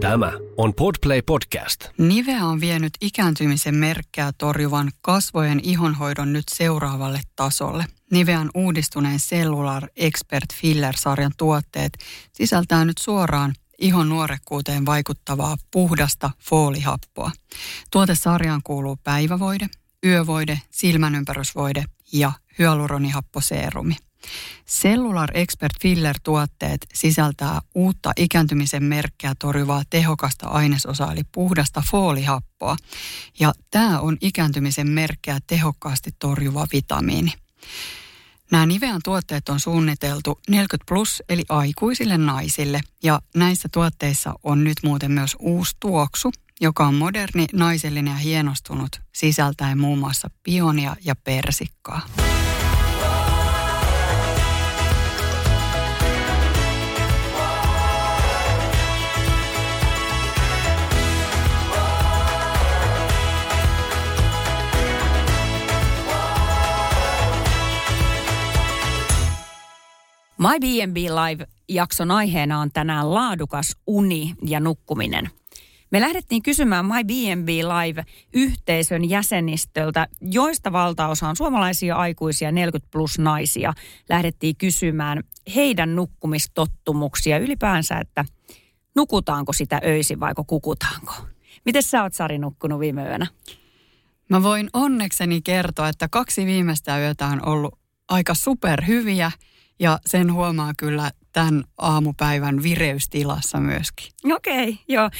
Tämä on Podplay Podcast. Nivea on vienyt ikääntymisen merkkää torjuvan kasvojen ihonhoidon nyt seuraavalle tasolle. Nivean uudistuneen Cellular Expert Filler-sarjan tuotteet sisältää nyt suoraan ihon nuorekkuuteen vaikuttavaa puhdasta foolihappoa. Tuotesarjaan kuuluu päivävoide, yövoide, silmänympärysvoide ja hyaluronihapposeerumi. Cellular Expert Filler-tuotteet sisältää uutta ikääntymisen merkkejä torjuvaa tehokasta ainesosaa, eli puhdasta foolihappoa. Ja tämä on ikääntymisen merkkejä tehokkaasti torjuva vitamiini. Nämä Nivean tuotteet on suunniteltu 40 plus eli aikuisille naisille ja näissä tuotteissa on nyt muuten myös uusi tuoksu, joka on moderni, naisellinen ja hienostunut sisältäen muun muassa pionia ja persikkaa. My B&B Live-jakson aiheena on tänään laadukas uni ja nukkuminen. Me lähdettiin kysymään My B&B Live-yhteisön jäsenistöltä, joista valtaosa on suomalaisia aikuisia 40 plus naisia. Lähdettiin kysymään heidän nukkumistottumuksia ylipäänsä, että nukutaanko sitä öisin vai kukutaanko. Miten sä oot Sari nukkunut viime yönä? Mä voin onnekseni kertoa, että kaksi viimeistä yötä on ollut aika superhyviä – ja sen huomaa kyllä tämän aamupäivän vireystilassa myöskin. Okei, okay, joo.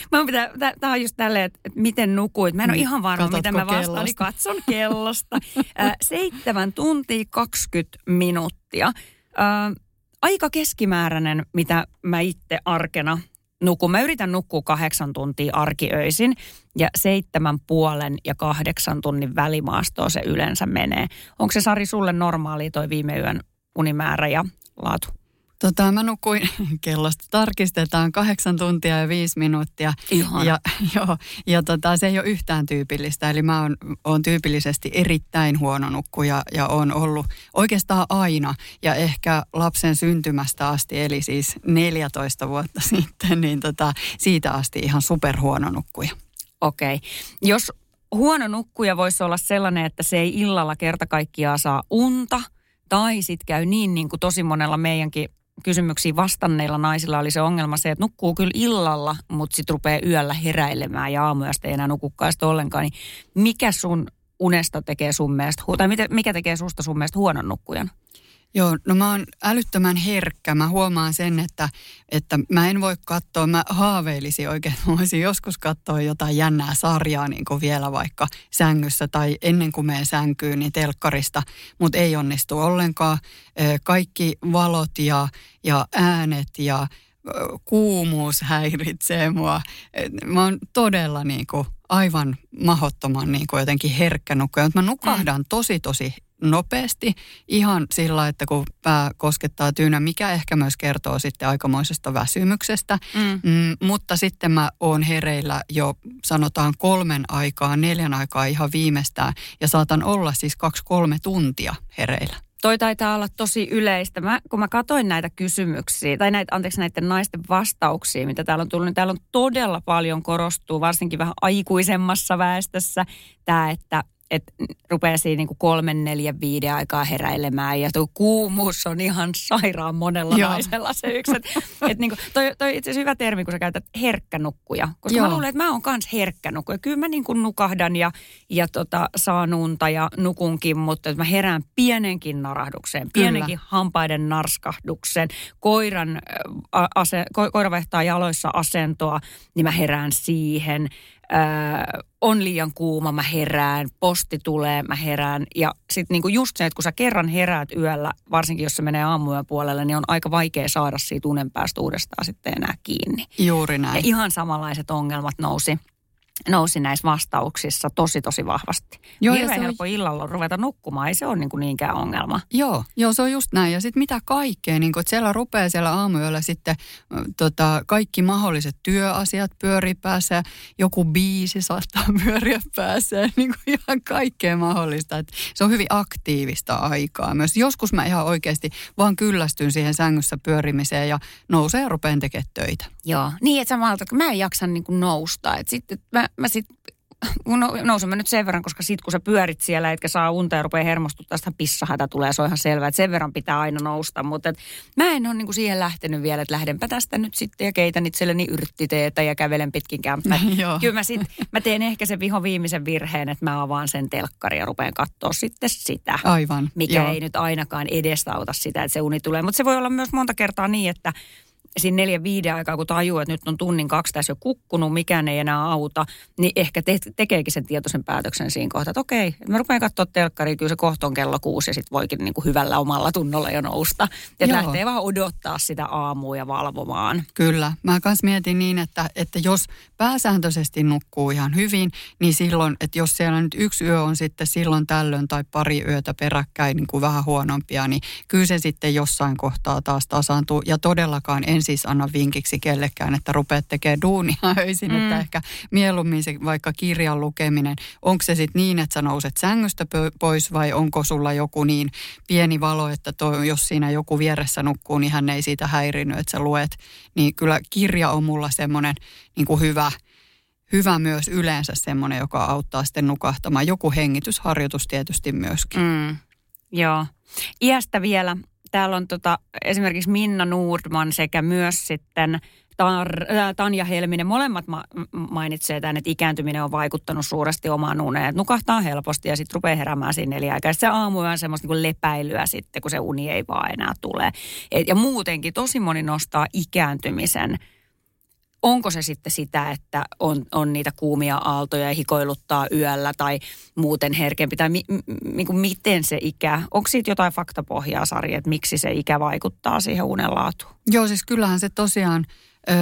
Tämä on just tälleen, että, että miten nukuit. Mä en ole niin, ihan varma, mitä mä vastaan. Niin katson kellosta. äh, 7 tuntia 20 minuuttia. Äh, aika keskimääräinen, mitä mä itse arkena nukun. Mä yritän nukkua kahdeksan tuntia arkiöisin ja seitsemän puolen ja kahdeksan tunnin välimaastoa se yleensä menee. Onko se Sari sulle normaali toi viime yön unimäärä ja laatu? Tota, mä nukuin, kellosta tarkistetaan, kahdeksan tuntia ja viisi minuuttia. Ihana. Ja, joo, ja tota, se ei ole yhtään tyypillistä. Eli mä oon, oon tyypillisesti erittäin huono nukkuja ja on ollut oikeastaan aina. Ja ehkä lapsen syntymästä asti, eli siis 14 vuotta sitten, niin tota, siitä asti ihan superhuono nukkuja. Okei. Okay. Jos huono nukkuja voisi olla sellainen, että se ei illalla kerta kaikkiaan saa unta – tai sitten käy niin, niin kuin tosi monella meidänkin kysymyksiin vastanneilla naisilla oli se ongelma se, että nukkuu kyllä illalla, mutta sitten rupeaa yöllä heräilemään ja aamuyöstä ei enää nukukaan ollenkaan. Niin mikä sun unesta tekee sun mielestä, tai mikä tekee susta sun mielestä huonon nukkujan? Joo, no mä oon älyttömän herkkä. Mä huomaan sen, että, että mä en voi katsoa, mä haaveilisin oikein, mä voisin joskus katsoa jotain jännää sarjaa niin kuin vielä vaikka sängyssä tai ennen kuin menen sänkyyn, niin telkkarista, mutta ei onnistu ollenkaan. Kaikki valot ja, ja äänet ja kuumuus häiritsee mua. Mä oon todella niin kuin aivan mahottoman niin kuin jotenkin herkkä nukkuja. Mä nukahdan tosi tosi nopeasti ihan sillä, että kun pää koskettaa tyynä, mikä ehkä myös kertoo sitten aikamoisesta väsymyksestä. Mm. Mm, mutta sitten mä oon hereillä jo sanotaan kolmen aikaa, neljän aikaa ihan viimeistään ja saatan olla siis kaksi-kolme tuntia hereillä. Toi taitaa olla tosi yleistä. Mä, kun mä katsoin näitä kysymyksiä, tai näitä, anteeksi, näiden naisten vastauksia, mitä täällä on tullut, niin täällä on todella paljon korostuu, varsinkin vähän aikuisemmassa väestössä, tämä, että että rupeaa siinä niin kuin kolmen, neljän, viiden aikaa heräilemään ja tuo kuumuus on ihan sairaan monella Joo. naisella se yksi. Et, et niin kuin, toi, toi itse asiassa hyvä termi, kun sä käytät herkkänukkuja, koska Joo. mä luulen, että mä oon kans herkkänukkuja. Kyllä mä niin kuin nukahdan ja, ja tota, saan unta ja nukunkin, mutta mä herään pienenkin narahdukseen, pienenkin Kyllä. hampaiden narskahdukseen, koiran, ase, ko, koira vaihtaa jaloissa asentoa, niin mä herään siihen öö, on liian kuuma, mä herään, posti tulee, mä herään. Ja sitten niinku just se, että kun sä kerran heräät yöllä, varsinkin jos se menee aamuyön puolelle, niin on aika vaikea saada siitä unen päästä uudestaan sitten enää kiinni. Juuri näin. Ja ihan samanlaiset ongelmat nousi nousi näissä vastauksissa tosi tosi vahvasti. Joo, Hirveän se helppo on... illalla ruveta nukkumaan, ei se ole niin kuin niinkään ongelma. Joo, joo, se on just näin. Ja sitten mitä kaikkea, niin kuin, että siellä rupeaa siellä aamuyöllä sitten tota, kaikki mahdolliset työasiat pyörii päässä, joku biisi saattaa pyöriä päässä, niin kuin ihan kaikkea mahdollista. Et se on hyvin aktiivista aikaa myös. Joskus mä ihan oikeasti vaan kyllästyn siihen sängyssä pyörimiseen ja nousee ja rupean tekemään töitä. Joo, niin että samalta, että mä en jaksa niin kuin nousta. Että sitten mä, mä sitten no, nousen mä nyt sen verran, koska sit kun sä pyörit siellä, etkä saa unta ja rupeaa hermostuttaa, sitä pissahätä tulee, se on ihan selvää, että sen verran pitää aina nousta. Mutta et, mä en ole niinku siihen lähtenyt vielä, että lähdenpä tästä nyt sitten ja keitän itselleni yrttiteetä ja kävelen pitkin kämppää. Kyllä mä, sit, mä teen ehkä sen viho viimeisen virheen, että mä avaan sen telkkari ja rupean katsoa sitten sitä. Aivan. Mikä Joo. ei nyt ainakaan edesauta sitä, että se uni tulee. Mutta se voi olla myös monta kertaa niin, että siinä neljän viiden aikaa, kun tajuu, että nyt on tunnin kaksi tässä jo kukkunut, mikään ei enää auta, niin ehkä te- tekeekin sen tietoisen päätöksen siinä kohtaa, että okei, mä rupean katsoa telkkaria, kyllä se kohta on kello kuusi ja sitten voikin niin kuin hyvällä omalla tunnolla jo nousta. Että lähtee vaan odottaa sitä aamua ja valvomaan. Kyllä. Mä kans mietin niin, että, että jos pääsääntöisesti nukkuu ihan hyvin, niin silloin, että jos siellä nyt yksi yö on sitten silloin tällöin tai pari yötä peräkkäin niin kuin vähän huonompia, niin kyllä se sitten jossain kohtaa taas tasaantuu. Ja todellakaan en siis anna vinkiksi kellekään, että rupeat tekemään duunia öisin, mm. että ehkä mieluummin se vaikka kirjan lukeminen. Onko se sitten niin, että sä nouset sängystä pois vai onko sulla joku niin pieni valo, että toi, jos siinä joku vieressä nukkuu, niin hän ei siitä häirinyt, että sä luet. Niin kyllä kirja on mulla semmoinen niin kuin hyvä, hyvä myös yleensä semmoinen, joka auttaa sitten nukahtamaan. Joku hengitysharjoitus tietysti myöskin. Mm, joo. Iästä vielä täällä on tota, esimerkiksi Minna Nordman sekä myös sitten Tar, äh, Tanja Helminen, molemmat ma- mainitsee tämän, että ikääntyminen on vaikuttanut suuresti omaan uneen. Että nukahtaa helposti ja sitten rupeaa heräämään siinä neljä aikaa. Se on semmoista niin lepäilyä sitten, kun se uni ei vaan enää tule. Et, ja muutenkin tosi moni nostaa ikääntymisen – onko se sitten sitä, että on, on niitä kuumia aaltoja ja hikoiluttaa yöllä tai muuten herkempi, tai mi, mi, miten se ikä, onko siitä jotain faktapohjaa, Sari, että miksi se ikä vaikuttaa siihen unenlaatuun? Joo, siis kyllähän se tosiaan, ö,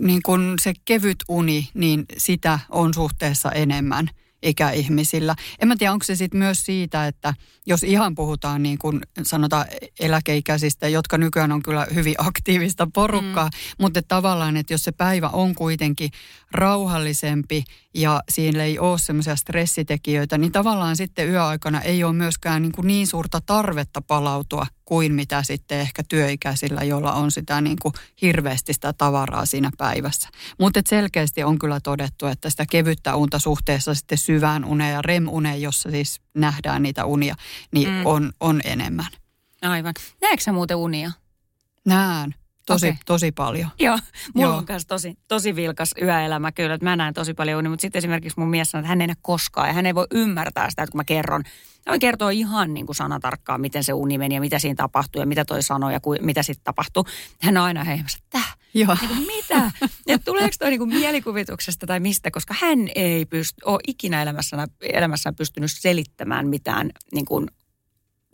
niin kun se kevyt uni, niin sitä on suhteessa enemmän – ikäihmisillä. En mä tiedä, onko se sitten myös siitä, että jos ihan puhutaan niin kuin sanotaan eläkeikäisistä, jotka nykyään on kyllä hyvin aktiivista porukkaa, mm. mutta tavallaan, että jos se päivä on kuitenkin rauhallisempi ja siinä ei ole semmoisia stressitekijöitä, niin tavallaan sitten yöaikana ei ole myöskään niin, kuin niin suurta tarvetta palautua kuin mitä sitten ehkä työikäisillä, joilla on sitä niin kuin hirveästi sitä tavaraa siinä päivässä. Mutta selkeästi on kyllä todettu, että sitä kevyttä unta suhteessa sitten syvään uneen ja REM-uneen, jossa siis nähdään niitä unia, niin mm. on, on enemmän. Aivan. Näetkö sä muuten unia? Näen. Tosi, okay. tosi paljon. Joo, mulla Joo. on myös tosi, tosi vilkas yöelämä kyllä, että mä näen tosi paljon unia, mutta sitten esimerkiksi mun mies sanoo, että hän ei näe koskaan ja hän ei voi ymmärtää sitä, että kun mä kerron. Hän kertoo ihan niin kuin sanatarkkaan, miten se uni meni ja mitä siinä tapahtui ja mitä toi sanoi ja ku, mitä sitten tapahtui. Hän on aina heimassa, että Joo. Niin kuin, mitä? Ja tuleeko toi niin kuin mielikuvituksesta tai mistä, koska hän ei pysty, ole ikinä elämässään, elämässään pystynyt selittämään mitään niin kuin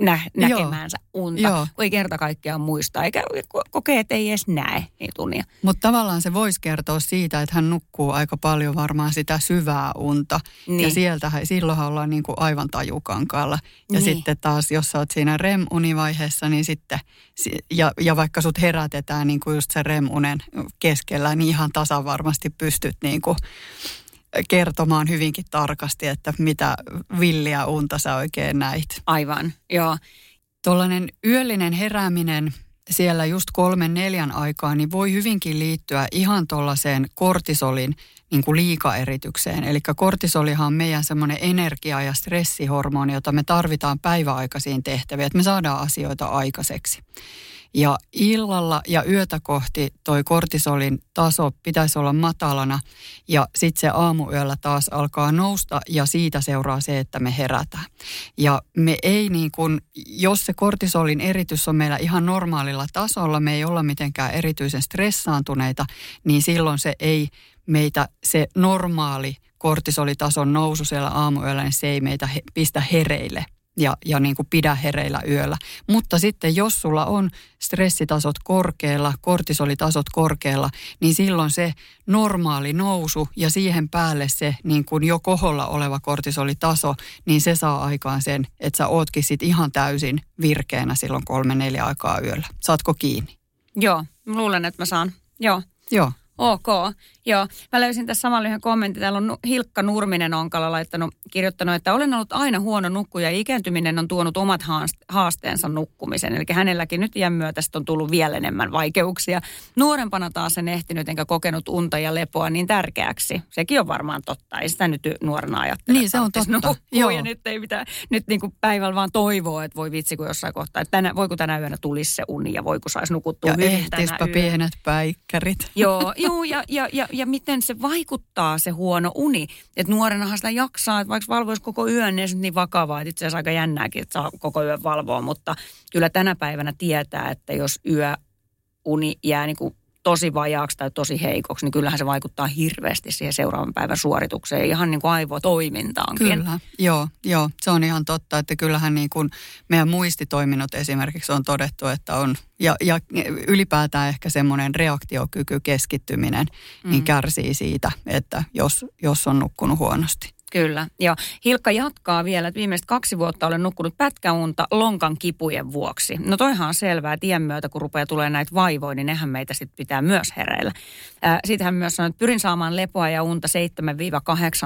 nä, näkemäänsä Joo. unta, Joo. kun ei kerta kaikkiaan muista, eikä kokee, että ei edes näe niitä unia. Mutta tavallaan se voisi kertoa siitä, että hän nukkuu aika paljon varmaan sitä syvää unta. Niin. Ja sieltä, silloinhan ollaan niin kuin aivan tajukankaalla. Ja niin. sitten taas, jos sä oot siinä REM-univaiheessa, niin sitten, ja, ja vaikka sut herätetään niin kuin just se REM-unen keskellä, niin ihan tasan varmasti pystyt niin kuin kertomaan hyvinkin tarkasti, että mitä villiä unta sä oikein näit. Aivan, joo. Tuollainen yöllinen herääminen siellä just kolmen neljän aikaa, niin voi hyvinkin liittyä ihan tuollaiseen kortisolin niin kuin liikaeritykseen. Eli kortisolihan on meidän semmoinen energia- ja stressihormoni, jota me tarvitaan päiväaikaisiin tehtäviin, että me saadaan asioita aikaiseksi. Ja illalla ja yötä kohti toi kortisolin taso pitäisi olla matalana ja sitten se aamuyöllä taas alkaa nousta ja siitä seuraa se, että me herätään. Ja me ei niin kuin, jos se kortisolin eritys on meillä ihan normaalilla tasolla, me ei olla mitenkään erityisen stressaantuneita, niin silloin se ei meitä se normaali kortisolitason nousu siellä aamuyöllä, niin se ei meitä he, pistä hereille ja, ja niin kuin pidä hereillä yöllä. Mutta sitten jos sulla on stressitasot korkealla, kortisolitasot korkealla, niin silloin se normaali nousu ja siihen päälle se niin kuin jo koholla oleva kortisolitaso, niin se saa aikaan sen, että sä ootkin sit ihan täysin virkeänä silloin kolme neljä aikaa yöllä. Saatko kiinni? Joo, luulen, että mä saan. Joo. Joo. Ok, joo. Mä löysin tässä saman lyhyen kommentin. Täällä on Hilkka Nurminen Onkala laittanut, kirjoittanut, että olen ollut aina huono nukkuja ja ikääntyminen on tuonut omat haasteensa nukkumisen. Eli hänelläkin nyt iän myötä on tullut vielä enemmän vaikeuksia. Nuorempana taas en ehtinyt enkä kokenut unta ja lepoa niin tärkeäksi. Sekin on varmaan totta. Ei sitä nyt nuorena ajattele. Niin, se on totta. Joo. Ja nyt ei mitään, nyt niin kuin päivällä vaan toivoo, että voi vitsi kun jossain kohtaa, että tänä, voiko tänä yönä tulisi se uni ja voiko saisi nukuttua ja hyvin tänä pienet päikkärit. Joo, Joo, ja, ja, ja, ja miten se vaikuttaa se huono uni. Että nuorenahan sitä jaksaa, että vaikka valvoisi koko yön, niin se niin vakavaa, että itse asiassa aika jännääkin, että saa koko yön valvoa. Mutta kyllä tänä päivänä tietää, että jos yö uni jää niin kuin tosi vajaaksi tai tosi heikoksi, niin kyllähän se vaikuttaa hirveästi siihen seuraavan päivän suoritukseen, ihan niin kuin aivotoimintaankin. Kyllä, joo, joo, se on ihan totta, että kyllähän niin kuin meidän muistitoiminnot esimerkiksi on todettu, että on, ja, ja ylipäätään ehkä semmoinen reaktiokyky, keskittyminen, niin mm. niin kärsii siitä, että jos, jos on nukkunut huonosti. Kyllä. Ja Hilkka jatkaa vielä, että viimeiset kaksi vuotta olen nukkunut pätkäunta lonkan kipujen vuoksi. No toihan on selvää, tien myötä kun rupeaa tulee näitä vaivoja, niin nehän meitä sitten pitää myös hereillä. Sitten hän myös sanoi, että pyrin saamaan lepoa ja unta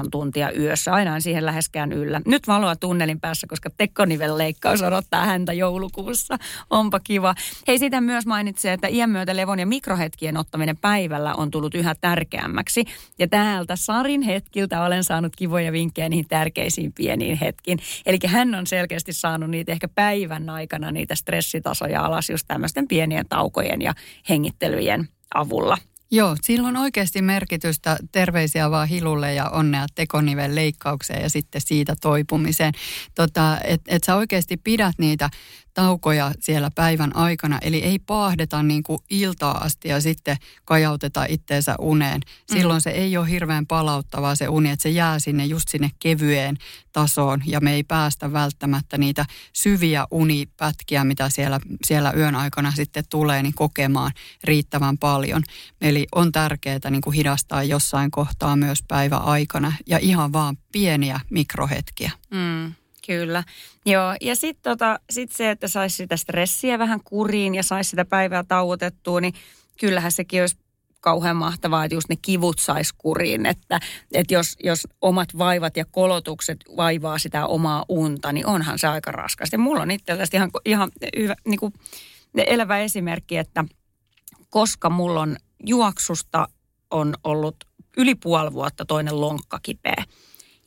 7-8 tuntia yössä. Aina en siihen läheskään yllä. Nyt valoa tunnelin päässä, koska tekonivelleikkaus odottaa häntä joulukuussa. Onpa kiva. Hei, sitä myös mainitsee, että iän myötä levon ja mikrohetkien ottaminen päivällä on tullut yhä tärkeämmäksi. Ja täältä Sarin hetkiltä olen saanut kivoja vinkkejä niihin tärkeisiin pieniin hetkiin. Eli hän on selkeästi saanut niitä ehkä päivän aikana niitä stressitasoja alas just tämmöisten pienien taukojen ja hengittelyjen avulla. Joo, sillä on oikeasti merkitystä. Terveisiä vaan Hilulle ja onnea tekoniven leikkaukseen ja sitten siitä toipumiseen. Tota, että et sä oikeasti pidät niitä taukoja siellä päivän aikana. Eli ei paahdeta niin kuin iltaa asti ja sitten kajauteta itteensä uneen. Silloin mm. se ei ole hirveän palauttavaa se uni, että se jää sinne just sinne kevyeen tasoon ja me ei päästä välttämättä niitä syviä unipätkiä, mitä siellä, siellä yön aikana sitten tulee, niin kokemaan riittävän paljon. Eli on tärkeää niin kuin hidastaa jossain kohtaa myös päivä aikana ja ihan vaan pieniä mikrohetkiä. Mm. Kyllä. Joo, ja sitten tota, sit se, että saisi sitä stressiä vähän kuriin ja saisi sitä päivää tauotettua, niin kyllähän sekin olisi kauhean mahtavaa, että just ne kivut saisi kuriin. Että, että jos, jos omat vaivat ja kolotukset vaivaa sitä omaa unta, niin onhan se aika raskasta. Mulla on itse asiassa ihan, ihan hyvä, niin kuin elävä esimerkki, että koska mulla on juoksusta on ollut yli puoli vuotta toinen lonkka kipeä –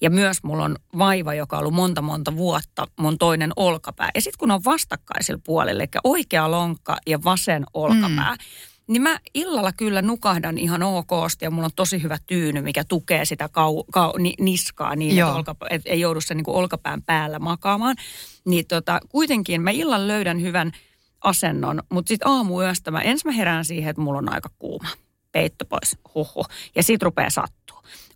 ja myös mulla on vaiva, joka on ollut monta monta vuotta, mun toinen olkapää. Ja sitten kun on vastakkaisilla puolilla, eli oikea lonkka ja vasen olkapää, mm. Niin mä illalla kyllä nukahdan ihan okosti ja mulla on tosi hyvä tyyny, mikä tukee sitä kau, kau, ni, niskaa niin, että, olka, et ei joudu sen niin kuin olkapään päällä makaamaan. Niin tota, kuitenkin mä illan löydän hyvän asennon, mutta sitten aamuyöstä mä ensin mä herään siihen, että mulla on aika kuuma. Peitto pois, huhu. Ja sit rupeaa sattua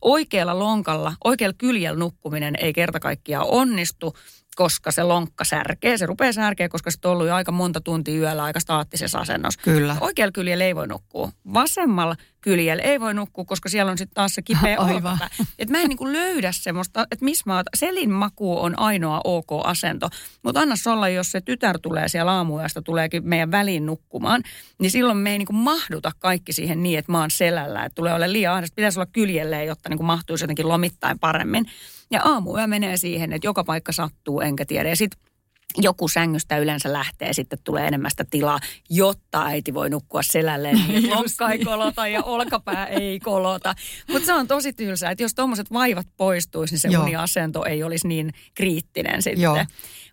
oikealla lonkalla, oikealla kyljellä nukkuminen ei kerta kaikkiaan onnistu, koska se lonkka särkee. Se rupeaa särkeä, koska se on ollut jo aika monta tuntia yöllä aika staattisessa asennossa. Kyllä. Oikealla kyljellä ei voi nukkua. Vasemmalla kyljellä ei voi nukkua, koska siellä on sitten taas se kipeä olkapää. Et mä en niinku löydä semmoista, että missä mä Selin maku on ainoa ok asento. Mutta annas olla, jos se tytär tulee siellä aamuyöstä, tuleekin meidän väliin nukkumaan, niin silloin me ei niinku mahduta kaikki siihen niin, että mä oon selällä. Että tulee olla liian ahdasta. Pitäisi olla kyljelleen, jotta niinku mahtuisi jotenkin lomittain paremmin. Ja aamuyö menee siihen, että joka paikka sattuu, enkä tiedä. Ja sitten joku sängystä yleensä lähtee, sitten tulee enemmän sitä tilaa, jotta äiti voi nukkua selälleen, niin lonkka ei kolota ja olkapää ei kolota. Mutta se on tosi tylsää, että jos tuommoiset vaivat poistuisi, niin se Joo. uniasento ei olisi niin kriittinen sitten.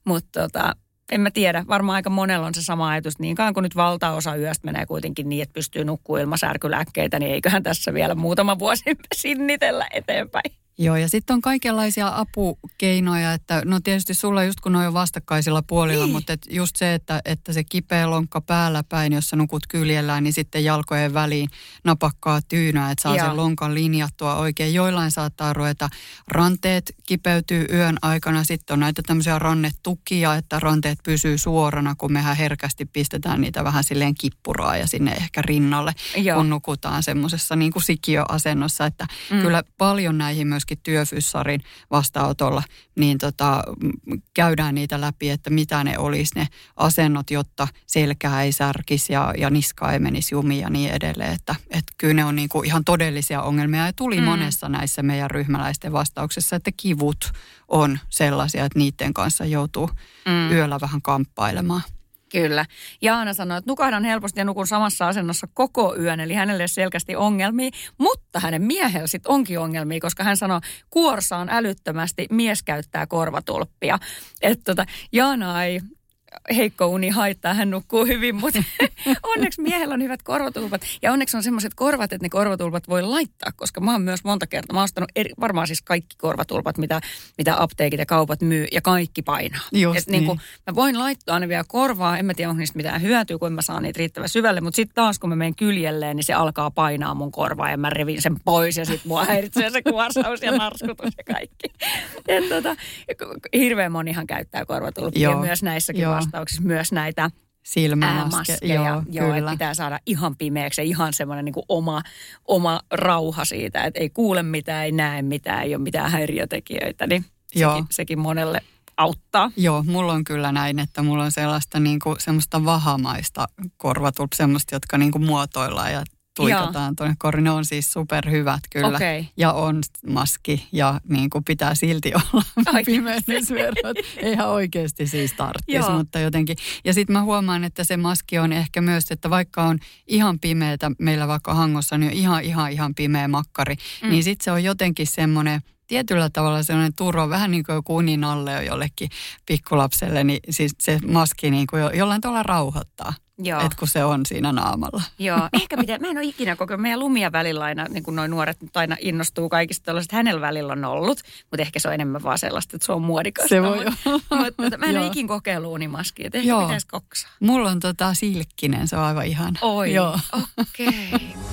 Mutta tota, en mä tiedä, varmaan aika monella on se sama ajatus. Niinkaan kun nyt valtaosa yöstä menee kuitenkin niin, että pystyy nukkumaan ilman särkylääkkeitä, niin eiköhän tässä vielä muutama vuosi sinnitellä eteenpäin. Joo, ja sitten on kaikenlaisia apukeinoja, että no tietysti sulla just kun on jo vastakkaisilla puolilla, niin. mutta et just se, että, että se kipeä lonkka päällä päin, jos sä nukut kyljellään, niin sitten jalkojen väliin napakkaa tyynää, että saa Joo. sen lonkan linjattua oikein. Joillain saattaa ruveta ranteet kipeytyy yön aikana, sitten on näitä tämmöisiä rannetukia, että ranteet pysyy suorana, kun mehän herkästi pistetään niitä vähän silleen kippuraa ja sinne ehkä rinnalle, Joo. kun nukutaan semmoisessa niin kuin sikiöasennossa, että mm. kyllä paljon näihin myös myöskin työfyssarin vastaanotolla, niin tota, käydään niitä läpi, että mitä ne olisi ne asennot, jotta selkää ei särkisi ja, ja niska ei menisi jumiin ja niin edelleen. Että, että kyllä ne on niin kuin ihan todellisia ongelmia ja tuli mm. monessa näissä meidän ryhmäläisten vastauksessa, että kivut on sellaisia, että niiden kanssa joutuu mm. yöllä vähän kamppailemaan. Kyllä. Jaana sanoi, että nukahdan helposti ja nukun samassa asennossa koko yön, eli hänelle selkeästi ongelmia, mutta hänen miehellä sitten onkin ongelmia, koska hän sanoi, kuorsaan älyttömästi, mies käyttää korvatulppia. Että tota, Jaana ei heikko uni haittaa, hän nukkuu hyvin, mutta onneksi miehellä on hyvät korvatulpat. Ja onneksi on semmoiset korvat, että ne korvatulpat voi laittaa, koska mä oon myös monta kertaa, mä oon ostanut eri, varmaan siis kaikki korvatulpat, mitä, mitä apteekit ja kaupat myy, ja kaikki painaa. Just Et niin. niin kuin, mä voin laittaa ne vielä korvaa, en mä tiedä, onko niistä mitään hyötyä, kun mä saan niitä riittävän syvälle, mutta sitten taas kun mä menen kyljelleen, niin se alkaa painaa mun korvaa, ja mä revin sen pois, ja sitten mua häiritsee se kuorsaus ja narskutus ja kaikki. Et tota, hirveän monihan käyttää korvatulppia myös näissäkin Joo vastauksissa myös näitä silmämaskeja. Joo, joo että pitää saada ihan pimeäksi ja ihan semmoinen niin oma, oma rauha siitä, että ei kuule mitään, ei näe mitään, ei ole mitään häiriötekijöitä, niin joo. Sekin, sekin monelle auttaa. Joo, mulla on kyllä näin, että mulla on sellaista niin kuin, semmoista vahamaista korvatulp, semmoista, jotka niin kuin muotoillaan ja tuikataan tuonne koriin. Ne on siis superhyvät kyllä. Okay. Ja on maski ja niin kuin pitää silti olla pimeydysverot. Eihän oikeasti siis tarttisi, mutta jotenkin. Ja sitten mä huomaan, että se maski on ehkä myös, että vaikka on ihan pimeätä meillä vaikka Hangossa, niin on ihan ihan ihan pimeä makkari. Mm. Niin sitten se on jotenkin semmoinen tietyllä tavalla sellainen turva, vähän niin kuin joku unin alle jollekin pikkulapselle, niin siis se maski niin kuin jollain tavalla rauhoittaa. Joo. Et kun se on siinä naamalla. Joo, ehkä pitää, mä en ole ikinä koko meidän lumia välillä aina, niin kuin noin nuoret nyt aina innostuu kaikista tällaiset hänellä välillä on ollut, mutta ehkä se on enemmän vaan sellaista, että se on muodikasta. Se voi. Mutta, mutta mä en ole ikin kokeillut unimaskia, että ehkä Joo. pitäisi koksaa. Mulla on tota silkkinen, se on aivan ihana. Oi, okei. Okay.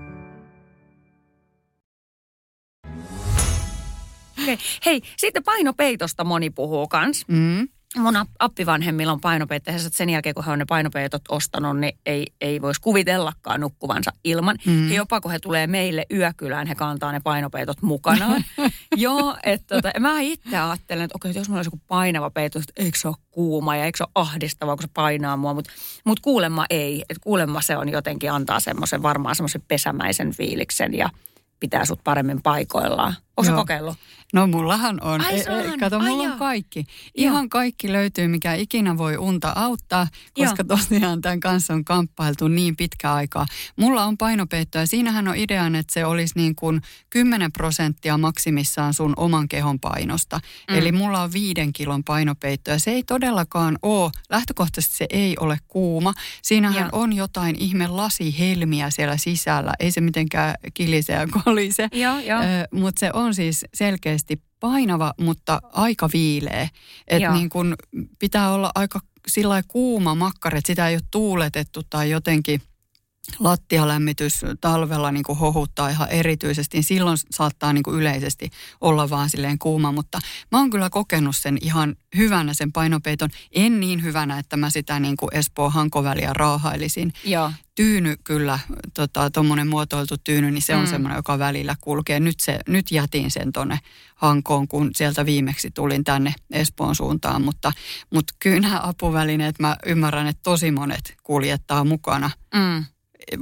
Okay. Hei, sitten painopeitosta moni puhuu kans. Mm. Mun appivanhemmilla on painopeitto, että sen jälkeen kun he on ne painopeitot ostanut, niin ei, ei voisi kuvitellakaan nukkuvansa ilman. Mm. Ja jopa kun he tulee meille yökylään, he kantaa ne painopeitot mukanaan. Joo, että tota, mä itse ajattelen, että okei, jos mulla olisi joku painava peito, että eikö se ole kuuma ja eikö se ole ahdistavaa, kun se painaa mua. Mutta mut kuulemma ei. Että kuulemma se on jotenkin antaa semmoisen varmaan semmoisen pesämäisen fiiliksen ja pitää sut paremmin paikoillaan. Onko kokeillut? No mullahan on. Ai, e, e, kato, Ai, mulla on kaikki. Ihan joo. kaikki löytyy, mikä ikinä voi unta auttaa, koska joo. tosiaan tämän kanssa on kamppailtu niin pitkä aikaa. Mulla on painopeitto ja siinähän on ideana, että se olisi niin kuin 10 prosenttia maksimissaan sun oman kehon painosta. Mm. Eli mulla on viiden kilon painopeitto ja se ei todellakaan ole, lähtökohtaisesti se ei ole kuuma. Siinähän joo. on jotain ihme lasihelmiä siellä sisällä. Ei se mitenkään kilise ja kolise, joo, joo. mutta se on siis selkeästi painava, mutta aika viileä. Että niin kun pitää olla aika sillä kuuma makkari, että sitä ei ole tuuletettu tai jotenkin lattialämmitys talvella niin kuin hohuttaa ihan erityisesti, niin silloin saattaa niin kuin yleisesti olla vaan silleen kuuma, mutta mä oon kyllä kokenut sen ihan hyvänä sen painopeiton. En niin hyvänä, että mä sitä niin kuin Espoo-Hankoväliä raahailisin. Joo. Tyyny kyllä, tuommoinen tota, muotoiltu tyyny, niin se on mm. semmoinen, joka välillä kulkee. Nyt, se, nyt jätin sen tuonne Hankoon, kun sieltä viimeksi tulin tänne Espoon suuntaan, mutta, mutta kyllä nämä apuvälineet, mä ymmärrän, että tosi monet kuljettaa mukana. Mm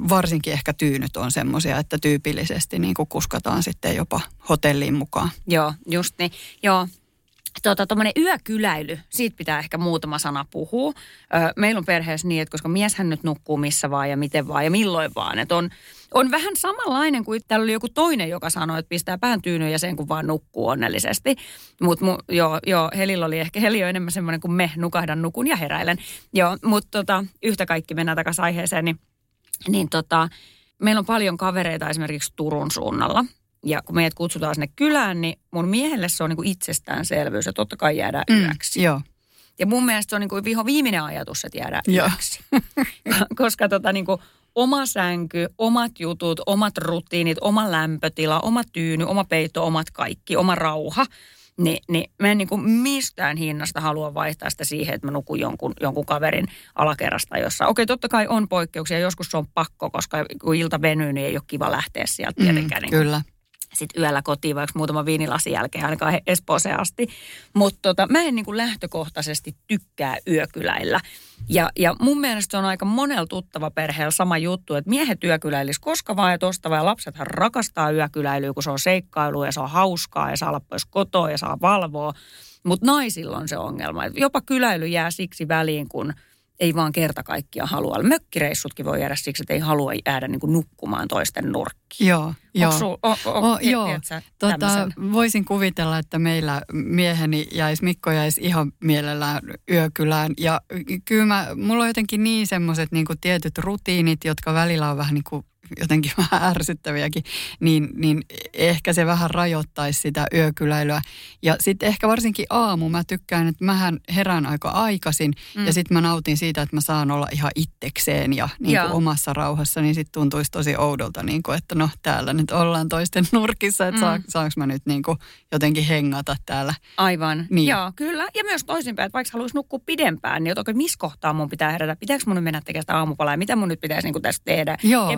varsinkin ehkä tyynyt on semmoisia, että tyypillisesti niin kuin kuskataan sitten jopa hotelliin mukaan. Joo, just niin. Joo, Tota, yökyläily, siitä pitää ehkä muutama sana puhua. Ö, meillä on perheessä niin, että koska mieshän nyt nukkuu missä vaan ja miten vaan ja milloin vaan. Että on, on vähän samanlainen kuin täällä oli joku toinen, joka sanoi, että pistää pään tyynyyn ja sen kun vaan nukkuu onnellisesti. Mutta joo, joo, Helillä oli ehkä, Heli on enemmän semmoinen kuin me, nukahdan, nukun ja heräilen. Joo, mutta tota, yhtä kaikki mennään takaisin aiheeseen, niin, niin tota, meillä on paljon kavereita esimerkiksi Turun suunnalla – ja kun meidät kutsutaan sinne kylään, niin mun miehelle se on niin itsestäänselvyys, että totta kai jäädään mm, yöksi. Joo. Ja mun mielestä se on niin kuin viho viimeinen ajatus, että jäädään joo. yöksi. Koska tota niin kuin oma sänky, omat jutut, omat rutiinit, oma lämpötila, oma tyyny, oma peitto, omat kaikki, oma rauha – niin, niin mä en niin kuin mistään hinnasta halua vaihtaa sitä siihen, että mä nukun jonkun, jonkun kaverin alakerrasta jossa. Okei, totta kai on poikkeuksia, joskus se on pakko, koska kun ilta venyy, niin ei ole kiva lähteä sieltä tietenkään. Mm, niin kyllä sitten yöllä kotiin, vaikka muutama viinilasin jälkeen ainakaan Espooseen asti. Mutta tota, mä en niin kuin lähtökohtaisesti tykkää yökyläillä. Ja, ja mun mielestä se on aika monella tuttava perheellä sama juttu, että miehet yökyläilis koska vaan ja tosta vaan. Ja lapsethan rakastaa yökyläilyä, kun se on seikkailu ja se on hauskaa ja saa olla pois kotoa ja saa valvoa. Mutta naisilla on se ongelma, jopa kyläily jää siksi väliin, kun – ei vaan kerta kaikkiaan halua. Mökkireissutkin voi jäädä siksi, että ei halua jäädä niin kuin nukkumaan toisten nurkkiin. Joo, joo. Sul, o, o, o, joo. Tota, voisin kuvitella, että meillä mieheni jäisi, Mikko jäisi ihan mielellään yökylään. Ja kyllä mä, mulla on jotenkin niin semmoiset niin tietyt rutiinit, jotka välillä on vähän niin kuin jotenkin vähän ärsyttäviäkin, niin, niin ehkä se vähän rajoittaisi sitä yökyläilyä. Ja sitten ehkä varsinkin aamu, mä tykkään, että mähän herään aika aikaisin mm. ja sitten mä nautin siitä, että mä saan olla ihan itsekseen ja niin kuin omassa rauhassa, niin sitten tuntuisi tosi oudolta, niin kuin, että no täällä nyt ollaan toisten nurkissa, että mm. saa, saanko mä nyt niin kuin jotenkin hengata täällä. Aivan, niin. joo, kyllä. Ja myös toisinpäin, että vaikka haluaisi nukkua pidempään, niin että missä kohtaa mun pitää herätä, pitääkö mun mennä tekemään sitä aamupalaa ja mitä mun nyt pitäisi niin kuin tästä tehdä. Joo.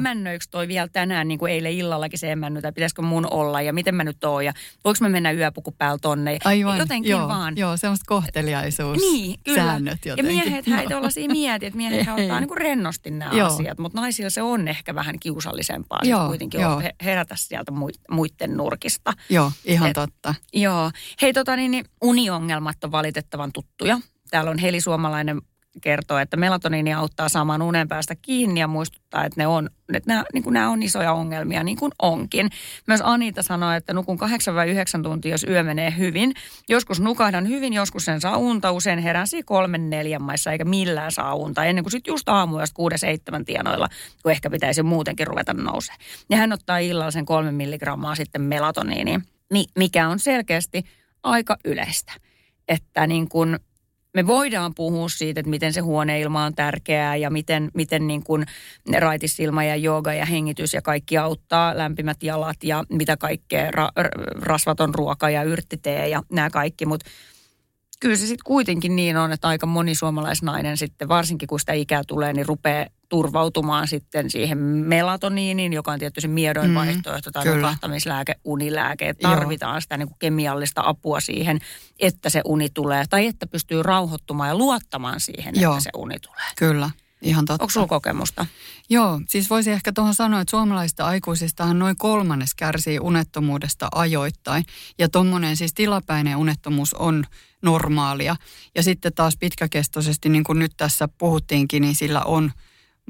Käykö toi vielä tänään niin kuin eilen illallakin se emmännyt, tai pitäisikö mun olla ja miten mä nyt oon ja voiko mä mennä yöpuku päällä tonne. Aivan, jotenkin joo, vaan. Joo, semmoista kohteliaisuus. Niin, kyllä. Säännöt jotenkin. Ja miehet häitä siinä mieti, että miehet ottaa niin kuin rennosti nämä joo. asiat, mutta naisilla se on ehkä vähän kiusallisempaa joo, kuitenkin joo. herätä sieltä muiden nurkista. Joo, ihan Et, totta. Joo. Hei tota niin, niin uniongelmat on valitettavan tuttuja. Täällä on Heli Suomalainen kertoo, että melatoniini auttaa saamaan unen päästä kiinni ja muistuttaa, että, ne on, että nämä, niin kuin nämä on isoja ongelmia, niin kuin onkin. Myös Anita sanoi, että nukun 8 vai 9 tuntia, jos yö menee hyvin. Joskus nukahdan hyvin, joskus sen saa unta. Usein heräsi kolmen neljän maissa eikä millään saa unta. Ennen kuin sitten just aamuyöstä kuuden seitsemän tienoilla, kun ehkä pitäisi muutenkin ruveta nousee. Ja hän ottaa illalla sen kolme milligrammaa sitten melatoniiniin, mikä on selkeästi aika yleistä. Että niin kuin me voidaan puhua siitä, että miten se huoneilma on tärkeää ja miten, miten niin kuin raitisilma ja jooga ja hengitys ja kaikki auttaa, lämpimät jalat ja mitä kaikkea, ra, rasvaton ruoka ja yrttitee ja nämä kaikki, mutta kyllä se sitten kuitenkin niin on, että aika moni suomalaisnainen sitten, varsinkin kun sitä ikää tulee, niin rupeaa turvautumaan sitten siihen melatoniiniin, joka on tietysti miedoin mm, vaihtoehto tai nukahtamislääke, unilääke. Tarvitaan Joo. sitä niin kuin kemiallista apua siihen, että se uni tulee tai että pystyy rauhoittumaan ja luottamaan siihen, Joo. että se uni tulee. Kyllä. Ihan totta. Onko sulla kokemusta? Joo, siis voisi ehkä tuohon sanoa, että suomalaisista aikuisistahan noin kolmannes kärsii unettomuudesta ajoittain. Ja tuommoinen siis tilapäinen unettomuus on normaalia. Ja sitten taas pitkäkestoisesti, niin kuin nyt tässä puhuttiinkin, niin sillä on –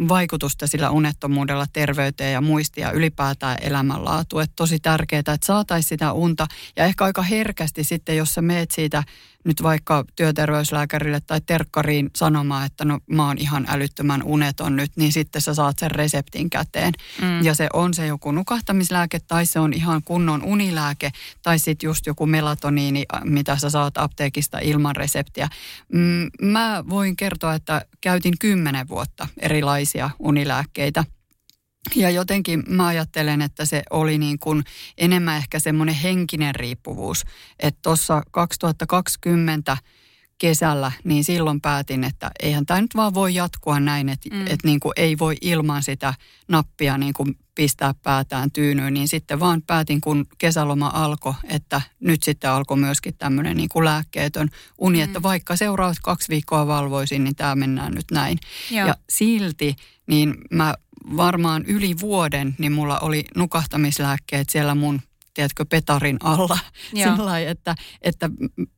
vaikutusta sillä unettomuudella terveyteen ja muistia ylipäätään elämänlaatu. Että tosi tärkeää, että saataisiin sitä unta ja ehkä aika herkästi sitten, jos sä meet siitä nyt vaikka työterveyslääkärille tai terkkariin sanomaan, että no mä oon ihan älyttömän uneton nyt, niin sitten sä saat sen reseptin käteen. Mm. Ja se on se joku nukahtamislääke tai se on ihan kunnon unilääke tai sitten just joku melatoniini, mitä sä saat apteekista ilman reseptiä. Mm, mä voin kertoa, että käytin kymmenen vuotta erilaisia unilääkkeitä – ja jotenkin mä ajattelen, että se oli niin kuin enemmän ehkä semmoinen henkinen riippuvuus. Että tuossa 2020 kesällä, niin silloin päätin, että eihän tämä nyt vaan voi jatkua näin, että, mm. että niin kuin ei voi ilman sitä nappia niin kuin pistää päätään tyynyyn, niin sitten vaan päätin, kun kesäloma alkoi, että nyt sitten alkoi myöskin tämmöinen niin kuin lääkkeetön uni, mm. että vaikka seuraavat kaksi viikkoa valvoisin, niin tämä mennään nyt näin. Joo. Ja silti, niin mä varmaan yli vuoden, niin mulla oli nukahtamislääkkeet siellä mun tiedätkö, petarin alla. Sillä että, että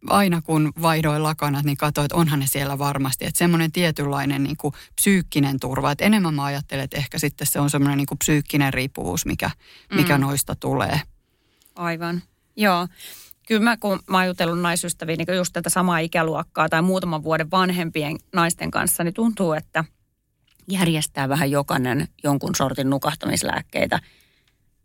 aina kun vaihdoin lakanat, niin katsoin, että onhan ne siellä varmasti. Että semmoinen tietynlainen niin kuin psyykkinen turva. Että enemmän mä ajattelen, että ehkä sitten se on semmoinen niin kuin psyykkinen riippuvuus, mikä, mikä mm. noista tulee. Aivan, joo. Kyllä mä, kun mä oon jutellut naisystäviä, niin just tätä samaa ikäluokkaa tai muutaman vuoden vanhempien naisten kanssa, niin tuntuu, että järjestää vähän jokainen jonkun sortin nukahtamislääkkeitä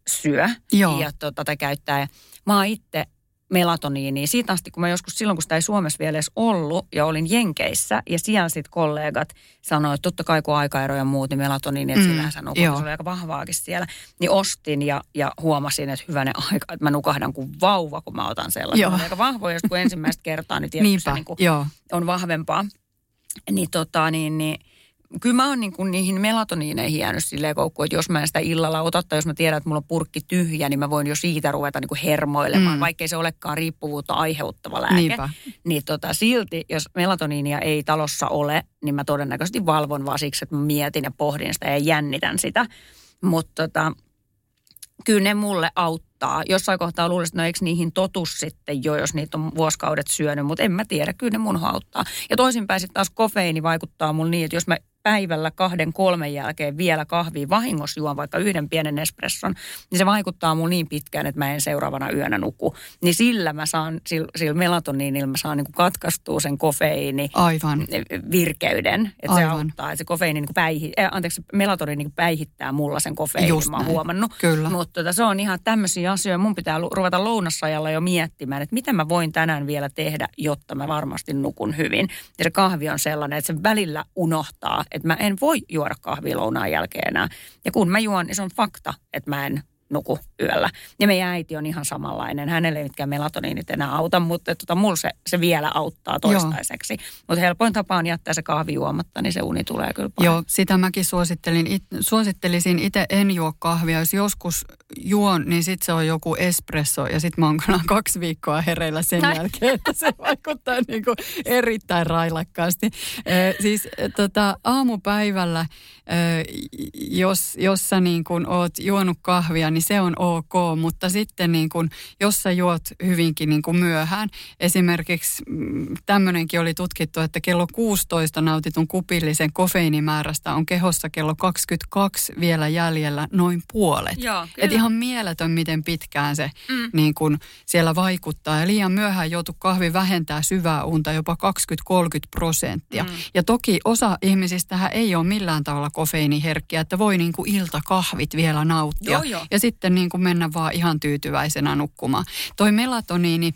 syö Joo. ja tota, tai käyttää. Mä oon itse melatoniiniä. Siitä asti, kun mä joskus silloin, kun sitä ei Suomessa vielä edes ollut ja olin Jenkeissä ja siellä sitten kollegat sanoivat, että totta kai kun aikaeroja muut, niin melatoniini, että mm, sillähän sä nukut, se oli aika vahvaakin siellä. Niin ostin ja, ja huomasin, että hyvänen aika, että mä nukahdan kuin vauva, kun mä otan sellaisen. Joo. aika vahvoja, kun ensimmäistä kertaa, niin tietysti se niin kuin on vahvempaa. Niin tota, niin, niin kyllä mä oon niin kuin niihin melatoniineihin jäänyt silleen koukkuun, että jos mä en sitä illalla ota tai jos mä tiedän, että mulla on purkki tyhjä, niin mä voin jo siitä ruveta niin kuin hermoilemaan, mm. vaikkei se olekaan riippuvuutta aiheuttava lääke. Niinpä. Niin tota, silti, jos melatoniinia ei talossa ole, niin mä todennäköisesti valvon vaan siksi, että mä mietin ja pohdin sitä ja jännitän sitä. Mutta tota, kyllä ne mulle auttaa. Jossain kohtaa luulisin, että no eikö niihin totus sitten jo, jos niitä on vuosikaudet syönyt, mutta en mä tiedä, kyllä ne mun auttaa. Ja toisinpäin sitten taas kofeiini vaikuttaa mulle niin, että jos mä päivällä kahden kolmen jälkeen vielä kahvia vahingossa juon vaikka yhden pienen espresson, niin se vaikuttaa mulle niin pitkään, että mä en seuraavana yönä nuku. Niin sillä mä saan, sillä, sillä melatoniinilla mä saan niin kuin katkaistua sen kofeiini Aivan. virkeyden. Että se auttaa, että se kofeiini niin päihi, äh, anteeksi, melatoniini niin päihittää mulla sen kofeiinin, Just mä oon huomannut. Kyllä. Mutta tota, se on ihan tämmöisiä asioita. Mun pitää ruveta lounasajalla jo miettimään, että mitä mä voin tänään vielä tehdä, jotta mä varmasti nukun hyvin. Ja se kahvi on sellainen, että se välillä unohtaa, että mä en voi juoda kahvia lounaan jälkeen enää. Ja kun mä juon, niin se on fakta, että mä en nuku yöllä. Ja meidän äiti on ihan samanlainen. Hänelle ei mitkään melatoniinit enää auta, mutta tota, mulla se, se vielä auttaa toistaiseksi. Mutta helpoin tapa on jättää se kahvi juomatta, niin se uni tulee kyllä paljon. Joo, sitä mäkin suosittelin. It, suosittelisin itse en juo kahvia. Jos joskus juon, niin sitten se on joku espresso ja sitten mä oon kaksi viikkoa hereillä sen Näin. jälkeen, että se vaikuttaa niin kuin erittäin railakkaasti. Eh, siis tota, aamupäivällä, eh, jos, jos sä niin kuin oot juonut kahvia, niin se on ok, mutta sitten niin kuin, jos sä juot hyvinkin niin kuin myöhään, esimerkiksi mm, tämmöinenkin oli tutkittu, että kello 16 nautitun kupillisen kofeiinimäärästä on kehossa kello 22 vielä jäljellä noin puolet. Joo, Et ihan mieletön, miten pitkään se mm. niin kuin siellä vaikuttaa. Ja liian myöhään joutu kahvi vähentää syvää unta jopa 20-30 prosenttia. Mm. Ja toki osa ihmisistä ei ole millään tavalla kofeiiniherkkiä, että voi niin kuin iltakahvit vielä nauttia. Joo, joo. Ja sitten niin kuin mennä vaan ihan tyytyväisenä nukkumaan. Toi melatoniini,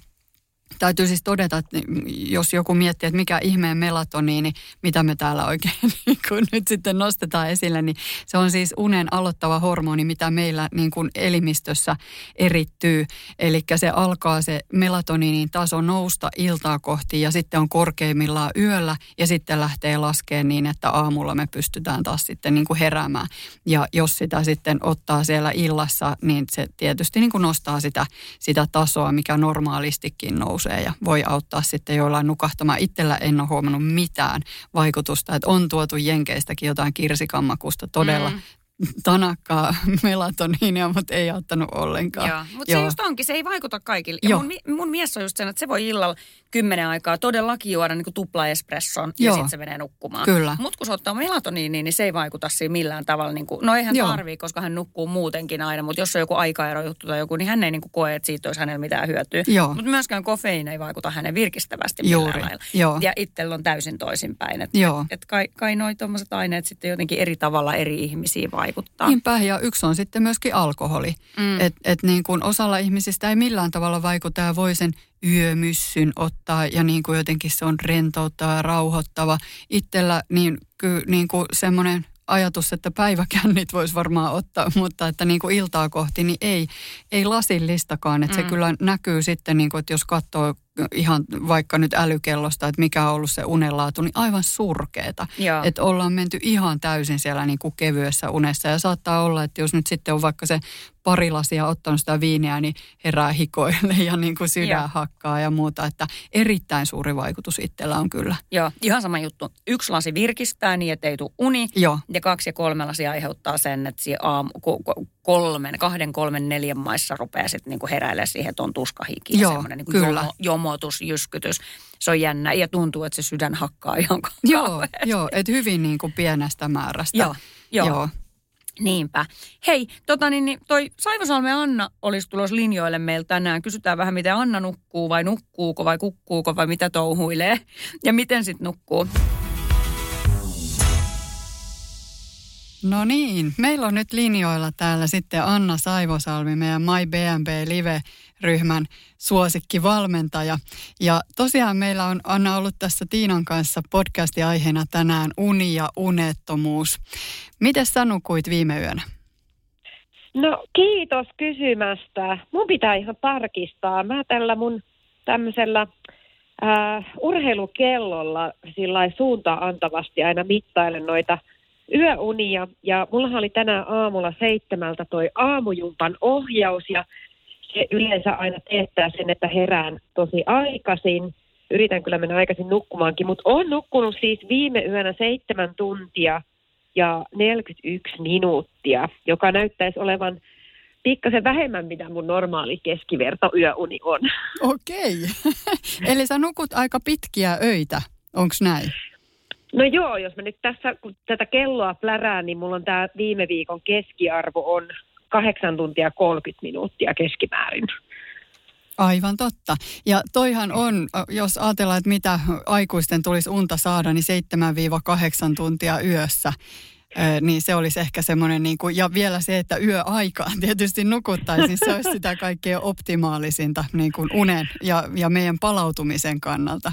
täytyy siis todeta, että jos joku miettii, että mikä ihmeen melatoniini, mitä me täällä oikein niin kun nyt sitten nostetaan esille, niin se on siis unen aloittava hormoni, mitä meillä niin kuin elimistössä erittyy. Eli se alkaa se melatoniinin taso nousta iltaa kohti ja sitten on korkeimmillaan yöllä ja sitten lähtee laskemaan niin, että aamulla me pystytään taas sitten niin kuin heräämään. Ja jos sitä sitten ottaa siellä illassa, niin se tietysti niin kuin nostaa sitä, sitä tasoa, mikä normaalistikin nousee nousee ja voi auttaa sitten joillain nukahtamaan. Itsellä en ole huomannut mitään vaikutusta, että on tuotu Jenkeistäkin jotain kirsikammakusta todella mm tanakkaa melatoniinia, mutta ei auttanut ollenkaan. Joo, mutta se just onkin, se ei vaikuta kaikille. Ja mun, mun mies on just sen, että se voi illalla kymmenen aikaa todellakin juoda niin tupla espresson ja sitten se menee nukkumaan. Kyllä. Mutta kun se ottaa melatoniiniin, niin se ei vaikuta siinä millään tavalla. Niin kuin, no eihän Joo. tarvii, koska hän nukkuu muutenkin aina, mutta jos on joku aikaerojuttu tai joku, niin hän ei niin kuin koe, että siitä olisi hänellä mitään hyötyä. Mutta myöskään kofeiini ei vaikuta hänen virkistävästi millään Juuri. lailla. Joo. Ja itsellä on täysin toisinpäin. Että et, et kai, kai noi tuommoiset aineet sitten jotenkin eri tavalla eri ihmisiin vaikuttaa. Niinpä, ja yksi on sitten myöskin alkoholi. Mm. Että et niin kuin osalla ihmisistä ei millään tavalla vaikuta ja voi sen yömyssyn ottaa ja niin kuin jotenkin se on rentouttava ja rauhoittava. Itsellä niin, ky, niin kuin semmoinen ajatus, että päiväkännit voisi varmaan ottaa, mutta että niin kuin iltaa kohti, niin ei, ei lasillistakaan. Että mm. se kyllä näkyy sitten, niin kuin, että jos katsoo ihan vaikka nyt älykellosta, että mikä on ollut se unenlaatu, niin aivan surkeeta. Että ollaan menty ihan täysin siellä niin kuin kevyessä unessa ja saattaa olla, että jos nyt sitten on vaikka se pari lasia ottanut sitä viiniä, niin herää hikoille ja niin kuin sydän Joo. hakkaa ja muuta. Että erittäin suuri vaikutus itsellä on kyllä. Joo, ihan sama juttu. Yksi lasi virkistää niin, että ei tule uni. Joo. Ja kaksi ja kolme lasia aiheuttaa sen, että aamu, kolmen, kahden, kolmen, neljän maissa rupeaa sitten niinku heräilemään siihen, että on tuskahiki ja semmoinen niinku jomo, jomotus, jyskytys. Se on jännä ja tuntuu, että se sydän hakkaa ihan Joo, joo että hyvin niinku pienestä määrästä. Joo, joo. joo. Niinpä. Hei, tota niin, niin toi Saivosalme Anna olisi tulos linjoille meiltä tänään. Kysytään vähän, miten Anna nukkuu vai nukkuuko vai kukkuuko vai mitä touhuilee ja miten sitten nukkuu. No niin, meillä on nyt linjoilla täällä sitten Anna Saivosalmi, meidän My BNB Live-ryhmän suosikkivalmentaja. Ja tosiaan meillä on Anna ollut tässä Tiinan kanssa podcasti aiheena tänään uni ja unettomuus. Miten sä nukuit viime yönä? No kiitos kysymästä. Mun pitää ihan tarkistaa. Mä tällä mun tämmöisellä äh, urheilukellolla sillä suuntaa antavasti aina mittailen noita – yöunia ja mullahan oli tänään aamulla seitsemältä toi aamujumpan ohjaus ja se yleensä aina teettää sen, että herään tosi aikaisin. Yritän kyllä mennä aikaisin nukkumaankin, mutta on nukkunut siis viime yönä seitsemän tuntia ja 41 minuuttia, joka näyttäisi olevan pikkasen vähemmän, mitä mun normaali keskiverto yöuni on. Okei. Eli sä nukut aika pitkiä öitä, onko näin? No joo, jos mä nyt tässä, kun tätä kelloa plärään, niin mulla on tämä viime viikon keskiarvo on 8 tuntia 30 minuuttia keskimäärin. Aivan totta. Ja toihan on, jos ajatellaan, että mitä aikuisten tulisi unta saada, niin 7-8 tuntia yössä. Niin se olisi ehkä semmoinen, niin kuin, ja vielä se, että yöaikaan tietysti nukuttaisiin, se olisi sitä kaikkein optimaalisinta niin kuin unen ja, ja meidän palautumisen kannalta.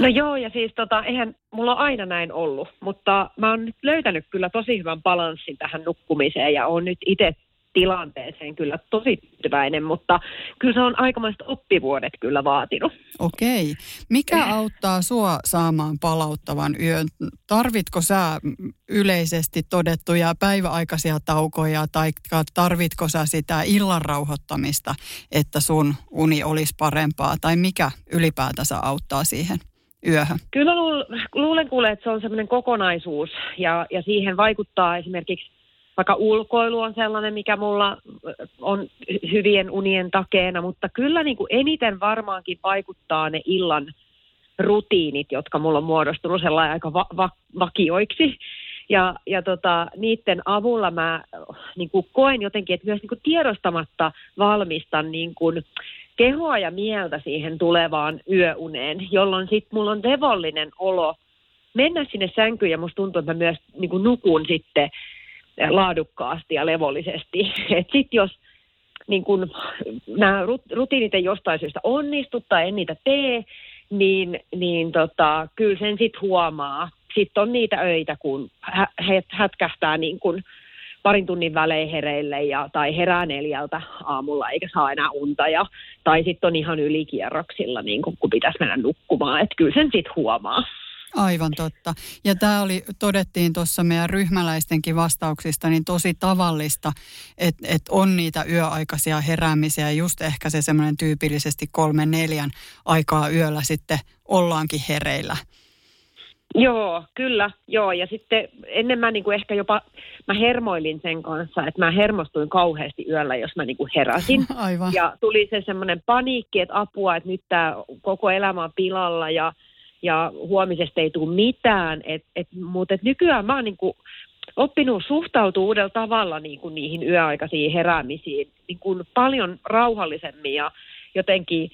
No joo, ja siis tota, eihän mulla on aina näin ollut, mutta mä oon nyt löytänyt kyllä tosi hyvän balanssin tähän nukkumiseen ja oon nyt itse tilanteeseen kyllä tosi tyytyväinen, mutta kyllä se on aikamoiset oppivuodet kyllä vaatinut. Okei. Mikä auttaa sua saamaan palauttavan yön? Tarvitko sä yleisesti todettuja päiväaikaisia taukoja tai tarvitko sä sitä illan rauhoittamista, että sun uni olisi parempaa tai mikä ylipäätänsä auttaa siihen? Yöhön? Kyllä luulen kuule, että se on semmoinen kokonaisuus ja, ja siihen vaikuttaa esimerkiksi vaikka ulkoilu on sellainen, mikä mulla on hyvien unien takeena, mutta kyllä niin kuin eniten varmaankin vaikuttaa ne illan rutiinit, jotka mulla on muodostunut sellainen aika va- va- vakioiksi. Ja, ja tota, niiden avulla mä niin kuin koen jotenkin, että myös niin kuin tiedostamatta valmistan niin kuin kehoa ja mieltä siihen tulevaan yöuneen, jolloin sitten mulla on devollinen olo mennä sinne sänkyyn ja musta tuntuu, että mä myös niin kuin nukun sitten laadukkaasti ja levollisesti. Sitten jos niin kun, nämä rutiinit ei jostain syystä onnistu tai en niitä tee, niin, niin tota, kyllä sen sitten huomaa. Sitten on niitä öitä, kun hä, hätkähtää niin kun parin tunnin välein hereille ja, tai herää neljältä aamulla eikä saa enää unta. Ja, tai sitten on ihan ylikierroksilla, niin kun, kun pitäisi mennä nukkumaan. Että kyllä sen sitten huomaa. Aivan totta. Ja tämä oli, todettiin tuossa meidän ryhmäläistenkin vastauksista, niin tosi tavallista, että et on niitä yöaikaisia heräämisiä. Just ehkä se semmoinen tyypillisesti kolmen neljän aikaa yöllä sitten ollaankin hereillä. Joo, kyllä, joo. Ja sitten ennen mä niinku ehkä jopa, mä hermoilin sen kanssa, että mä hermostuin kauheasti yöllä, jos mä niinku heräsin. Aivan. Ja tuli se semmoinen paniikki, että apua, että nyt tämä koko elämä on pilalla ja ja huomisesta ei tule mitään. Et, et, mutta et nykyään mä oon niin kuin oppinut suhtautua uudella tavalla niin kuin niihin yöaikaisiin heräämisiin niin kuin paljon rauhallisemmin ja jotenkin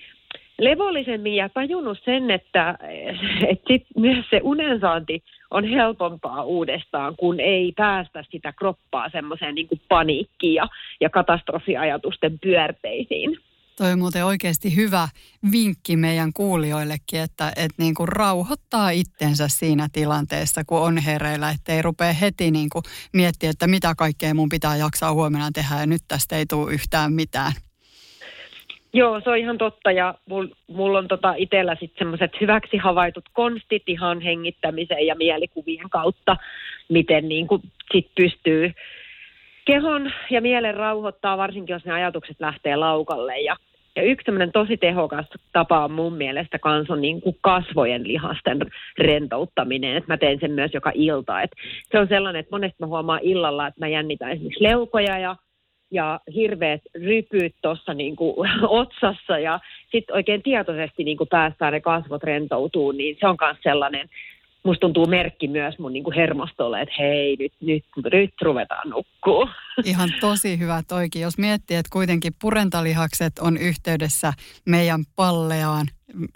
levollisemmin ja tajunnut sen, että, että sit myös se unensaanti on helpompaa uudestaan, kun ei päästä sitä kroppaa semmoiseen niin paniikkiin ja, ja katastrofiajatusten pyörteisiin. Toi on muuten oikeasti hyvä vinkki meidän kuulijoillekin, että, että niin kuin rauhoittaa itsensä siinä tilanteessa, kun on hereillä, ettei rupea heti niin kuin miettiä, että mitä kaikkea mun pitää jaksaa huomenna tehdä ja nyt tästä ei tule yhtään mitään. Joo, se on ihan totta ja mulla mul on tota itsellä sitten semmoiset hyväksi havaitut konstit ihan hengittämisen ja mielikuvien kautta, miten niin kuin sit pystyy kehon ja mielen rauhoittaa, varsinkin jos ne ajatukset lähtee laukalle. Ja, ja yksi semmoinen tosi tehokas tapa on mun mielestä kans on niin kuin kasvojen lihasten rentouttaminen. Et mä teen sen myös joka ilta. Et se on sellainen, että monesti mä huomaan illalla, että mä jännitän esimerkiksi leukoja ja ja hirveät rypyt tuossa niin otsassa ja sitten oikein tietoisesti niin päästään ne kasvot rentoutuu, niin se on myös sellainen, musta tuntuu merkki myös mun niin hermostolle, että hei, nyt, nyt, nyt ruvetaan nukkuu. Ihan tosi hyvä toikin. Jos miettii, että kuitenkin purentalihakset on yhteydessä meidän palleaan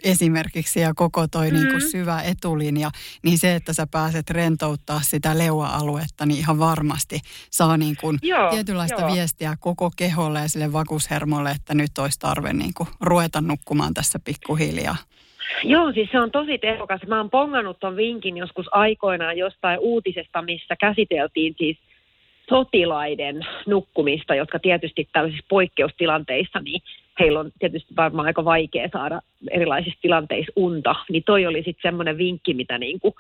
esimerkiksi ja koko toi mm. niin kuin syvä etulinja, niin se, että sä pääset rentouttaa sitä leua-aluetta, niin ihan varmasti saa niin kuin joo, tietynlaista joo. viestiä koko keholle ja sille vakushermolle, että nyt olisi tarve niin kuin ruveta nukkumaan tässä pikkuhiljaa. Joo, siis se on tosi tehokas. Mä oon pongannut ton vinkin joskus aikoinaan jostain uutisesta, missä käsiteltiin siis sotilaiden nukkumista, jotka tietysti tällaisissa poikkeustilanteissa, niin heillä on tietysti varmaan aika vaikea saada erilaisissa tilanteissa unta. Niin toi oli sitten semmoinen vinkki, mitä niinku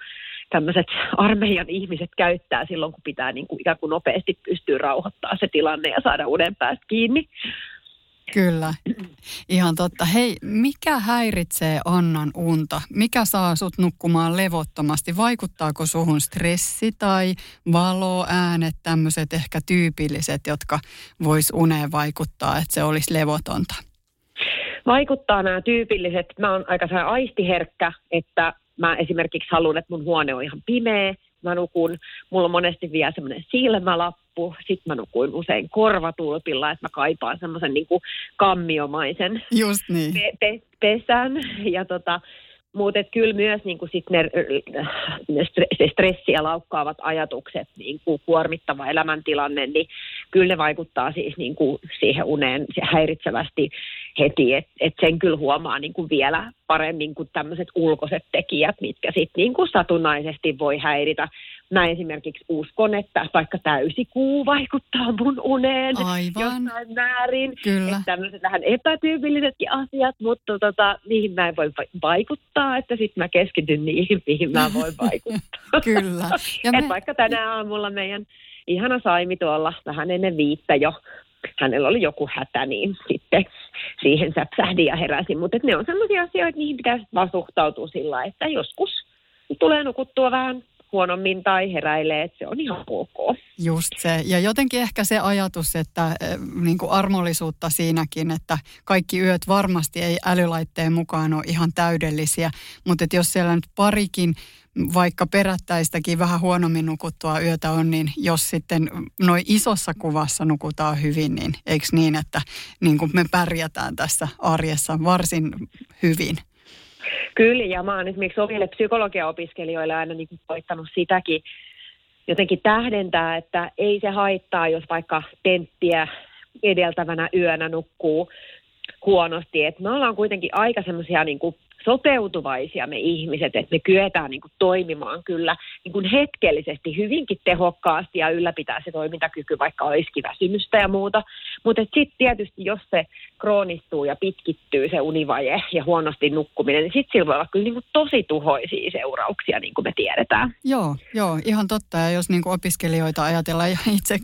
tämmöiset armeijan ihmiset käyttää silloin, kun pitää niinku ikään kuin nopeasti pystyä rauhoittamaan se tilanne ja saada uuden päästä kiinni. Kyllä, ihan totta. Hei, mikä häiritsee Annan unta? Mikä saa sut nukkumaan levottomasti? Vaikuttaako suhun stressi tai valo, äänet, tämmöiset ehkä tyypilliset, jotka vois uneen vaikuttaa, että se olisi levotonta? Vaikuttaa nämä tyypilliset. Mä oon aika aistiherkkä, että mä esimerkiksi haluan, että mun huone on ihan pimeä mä nukun, mulla on monesti vielä semmoinen silmälappu, sit mä nukuin usein korvatulpilla, että mä kaipaan semmoisen niin kammiomaisen Just niin. pe- pe- pesän. Ja tota, mutta kyllä myös niin kuin sit ne, ne stressiä laukkaavat ajatukset, niin kuin kuormittava elämäntilanne, niin kyllä ne vaikuttaa siis niin kuin siihen uneen häiritsevästi heti. Että et sen kyllä huomaa niin kuin vielä paremmin kuin tämmöiset ulkoiset tekijät, mitkä sitten niin kuin satunnaisesti voi häiritä mä esimerkiksi uskon, että vaikka täysikuu vaikuttaa mun uneen Aivan. jossain määrin. Kyllä. Että tämmöiset vähän epätyypillisetkin asiat, mutta tota, niihin mä en voi vaikuttaa, että sitten mä keskityn niihin, mihin mä voin vaikuttaa. Kyllä. Ja me... Et vaikka tänä aamulla meidän ihana Saimi tuolla vähän ennen viittä jo hänellä oli joku hätä, niin sitten siihen säpsähdin ja heräsin. Mutta ne on sellaisia asioita, niihin pitäisi vaan suhtautua sillä, että joskus tulee nukuttua vähän huonommin tai heräilee, että se on ihan ok. Just se. Ja jotenkin ehkä se ajatus, että eh, niin kuin armollisuutta siinäkin, että kaikki yöt varmasti ei älylaitteen mukaan ole ihan täydellisiä, mutta että jos siellä nyt parikin vaikka perättäistäkin vähän huonommin nukuttua yötä on, niin jos sitten noin isossa kuvassa nukutaan hyvin, niin eikö niin, että niin kuin me pärjätään tässä arjessa varsin hyvin? Kyllä, ja mä oon esimerkiksi omille psykologiaopiskelijoille aina niin kuin koittanut sitäkin jotenkin tähdentää, että ei se haittaa, jos vaikka tenttiä edeltävänä yönä nukkuu huonosti. Et me ollaan kuitenkin aika semmoisia niin sopeutuvaisia me ihmiset, että me kyetään niin kuin toimimaan kyllä niin kuin hetkellisesti hyvinkin tehokkaasti ja ylläpitää se toimintakyky, vaikka olisikin väsymystä ja muuta. Mutta sitten tietysti, jos se kroonistuu ja pitkittyy se univaje ja huonosti nukkuminen, niin sitten sillä voi olla kyllä niin kuin tosi tuhoisia seurauksia, niin kuin me tiedetään. Joo, joo, ihan totta. Ja jos niin kuin opiskelijoita ajatellaan ja itse,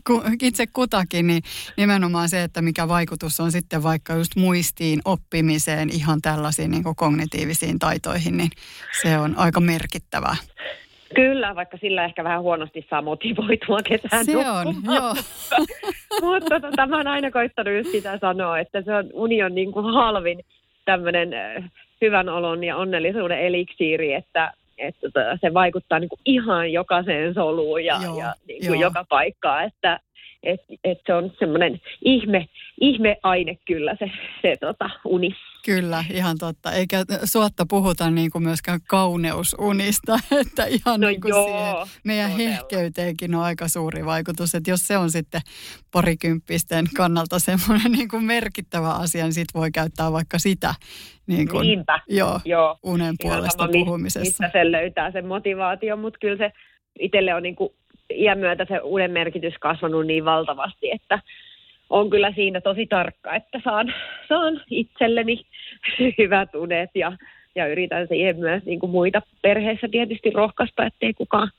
itse kutakin, niin nimenomaan se, että mikä vaikutus on sitten vaikka just muistiin, oppimiseen, ihan tällaisiin niin kuin kognitiivisiin kognitiivisiin taitoihin, niin se on aika merkittävää. Kyllä, vaikka sillä ehkä vähän huonosti saa motivoitua ketään Se on, joo. Mutta tota, mä oon aina koittanut sitä sanoa, että se on union niin kuin halvin tämmöinen hyvän olon ja onnellisuuden eliksiiri, että, että tota, se vaikuttaa niin kuin ihan jokaiseen soluun ja, joo, ja niin kuin joka paikkaan, että että et se on semmoinen ihme, ihme aine kyllä se, se tota, uni. Kyllä, ihan totta. Eikä suotta puhuta niin kuin myöskään kauneusunista, että ihan no niin kuin joo, siihen meidän todella. hehkeyteenkin on aika suuri vaikutus. Että jos se on sitten parikymppisten kannalta semmoinen niin kuin merkittävä asia, niin sitten voi käyttää vaikka sitä niin kuin, Niinpä. Joo, joo. unen puolesta sama, puhumisessa. Mistä se löytää sen motivaation, mutta kyllä se itselle on niin kuin iän myötä se uuden merkitys kasvanut niin valtavasti, että on kyllä siinä tosi tarkka, että saan, saan itselleni hyvät unet ja, ja yritän siihen myös niin kuin muita perheessä tietysti rohkaista, ettei kukaan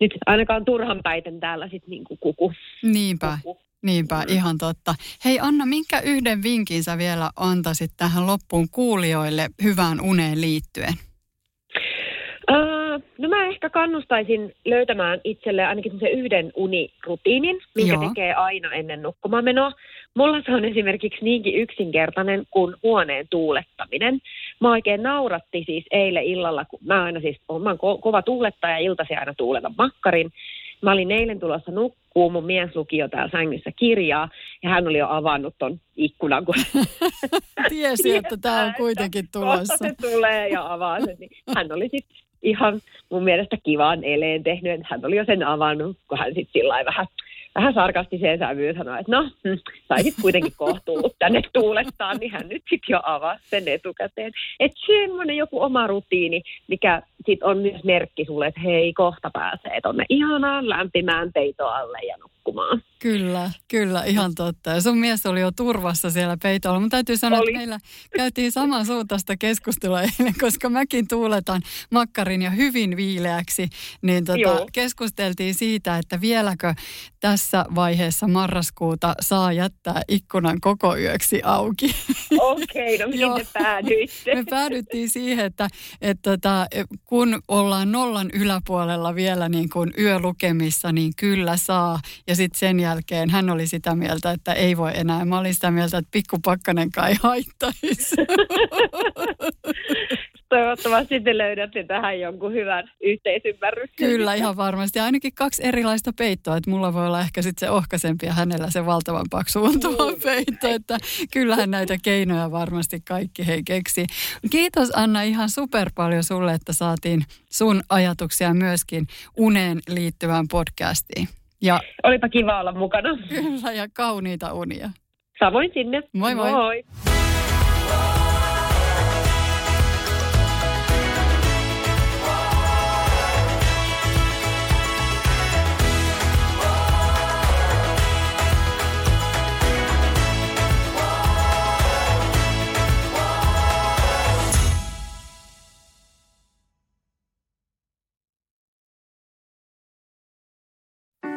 nyt ainakaan turhan päiten täällä sitten niin kuin kuku. Niinpä. Kuku. Niinpä, mm. ihan totta. Hei Anna, minkä yhden vinkin sä vielä antaisit tähän loppuun kuulijoille hyvään uneen liittyen? No mä ehkä kannustaisin löytämään itselle ainakin sen yhden unirutiinin, minkä Joo. tekee aina ennen nukkumaanmenoa. Mulla se on esimerkiksi niinkin yksinkertainen kuin huoneen tuulettaminen. Mä oikein nauratti siis eilen illalla, kun mä aina siis, mä oon ko- kova tuulettaja ja iltasi aina tuuletan makkarin. Mä olin eilen tulossa nukkuun, mun mies luki jo täällä sängyssä kirjaa ja hän oli jo avannut ton ikkunan. Kun... Tiesi, että tämä on kuitenkin tulossa. se tulee ja avaa sen. Niin hän oli sitten ihan mun mielestä kivaan eleen tehnyt, hän oli jo sen avannut, kun hän sitten sillä vähän vähän sarkastiseen sävyyn sanoi, että no, hm, saisit kuitenkin kohtuullut tänne tuulettaa, niin hän nyt sitten jo avasi sen etukäteen. Että semmoinen joku oma rutiini, mikä sitten on myös merkki sulle, että hei, kohta pääsee tuonne ihanaan lämpimään peitoalle ja nukkumaan. Kyllä, kyllä, ihan totta. Ja sun mies oli jo turvassa siellä peitolla. Mutta täytyy sanoa, oli. että meillä käytiin samansuuntaista keskustelua eilen, koska mäkin tuuletan makkarin ja hyvin viileäksi. Niin tota, keskusteltiin siitä, että vieläkö tässä vaiheessa marraskuuta saa jättää ikkunan koko yöksi auki. Okei, okay, no mihin te päädyitte? Me päädyttiin siihen, että, että tota, kun ollaan nollan yläpuolella vielä niin kuin yölukemissa, niin kyllä saa. Ja sitten sen jälkeen hän oli sitä mieltä, että ei voi enää. Mä olin sitä mieltä, että pikkupakkanen kai haittaisi. Toivottavasti te löydätte tähän jonkun hyvän yhteisymmärryksen. Kyllä, ihan varmasti. Ainakin kaksi erilaista peittoa. Että mulla voi olla ehkä sitten se ohkaisempi ja hänellä se valtavan paksu untuva mm. peitto. Että kyllähän näitä keinoja varmasti kaikki hei keksi. Kiitos Anna ihan super paljon sulle, että saatiin sun ajatuksia myöskin uneen liittyvään podcastiin. Ja, Olipa kiva olla mukana. Kyllä, ja kauniita unia. Samoin sinne. Moi moi. moi.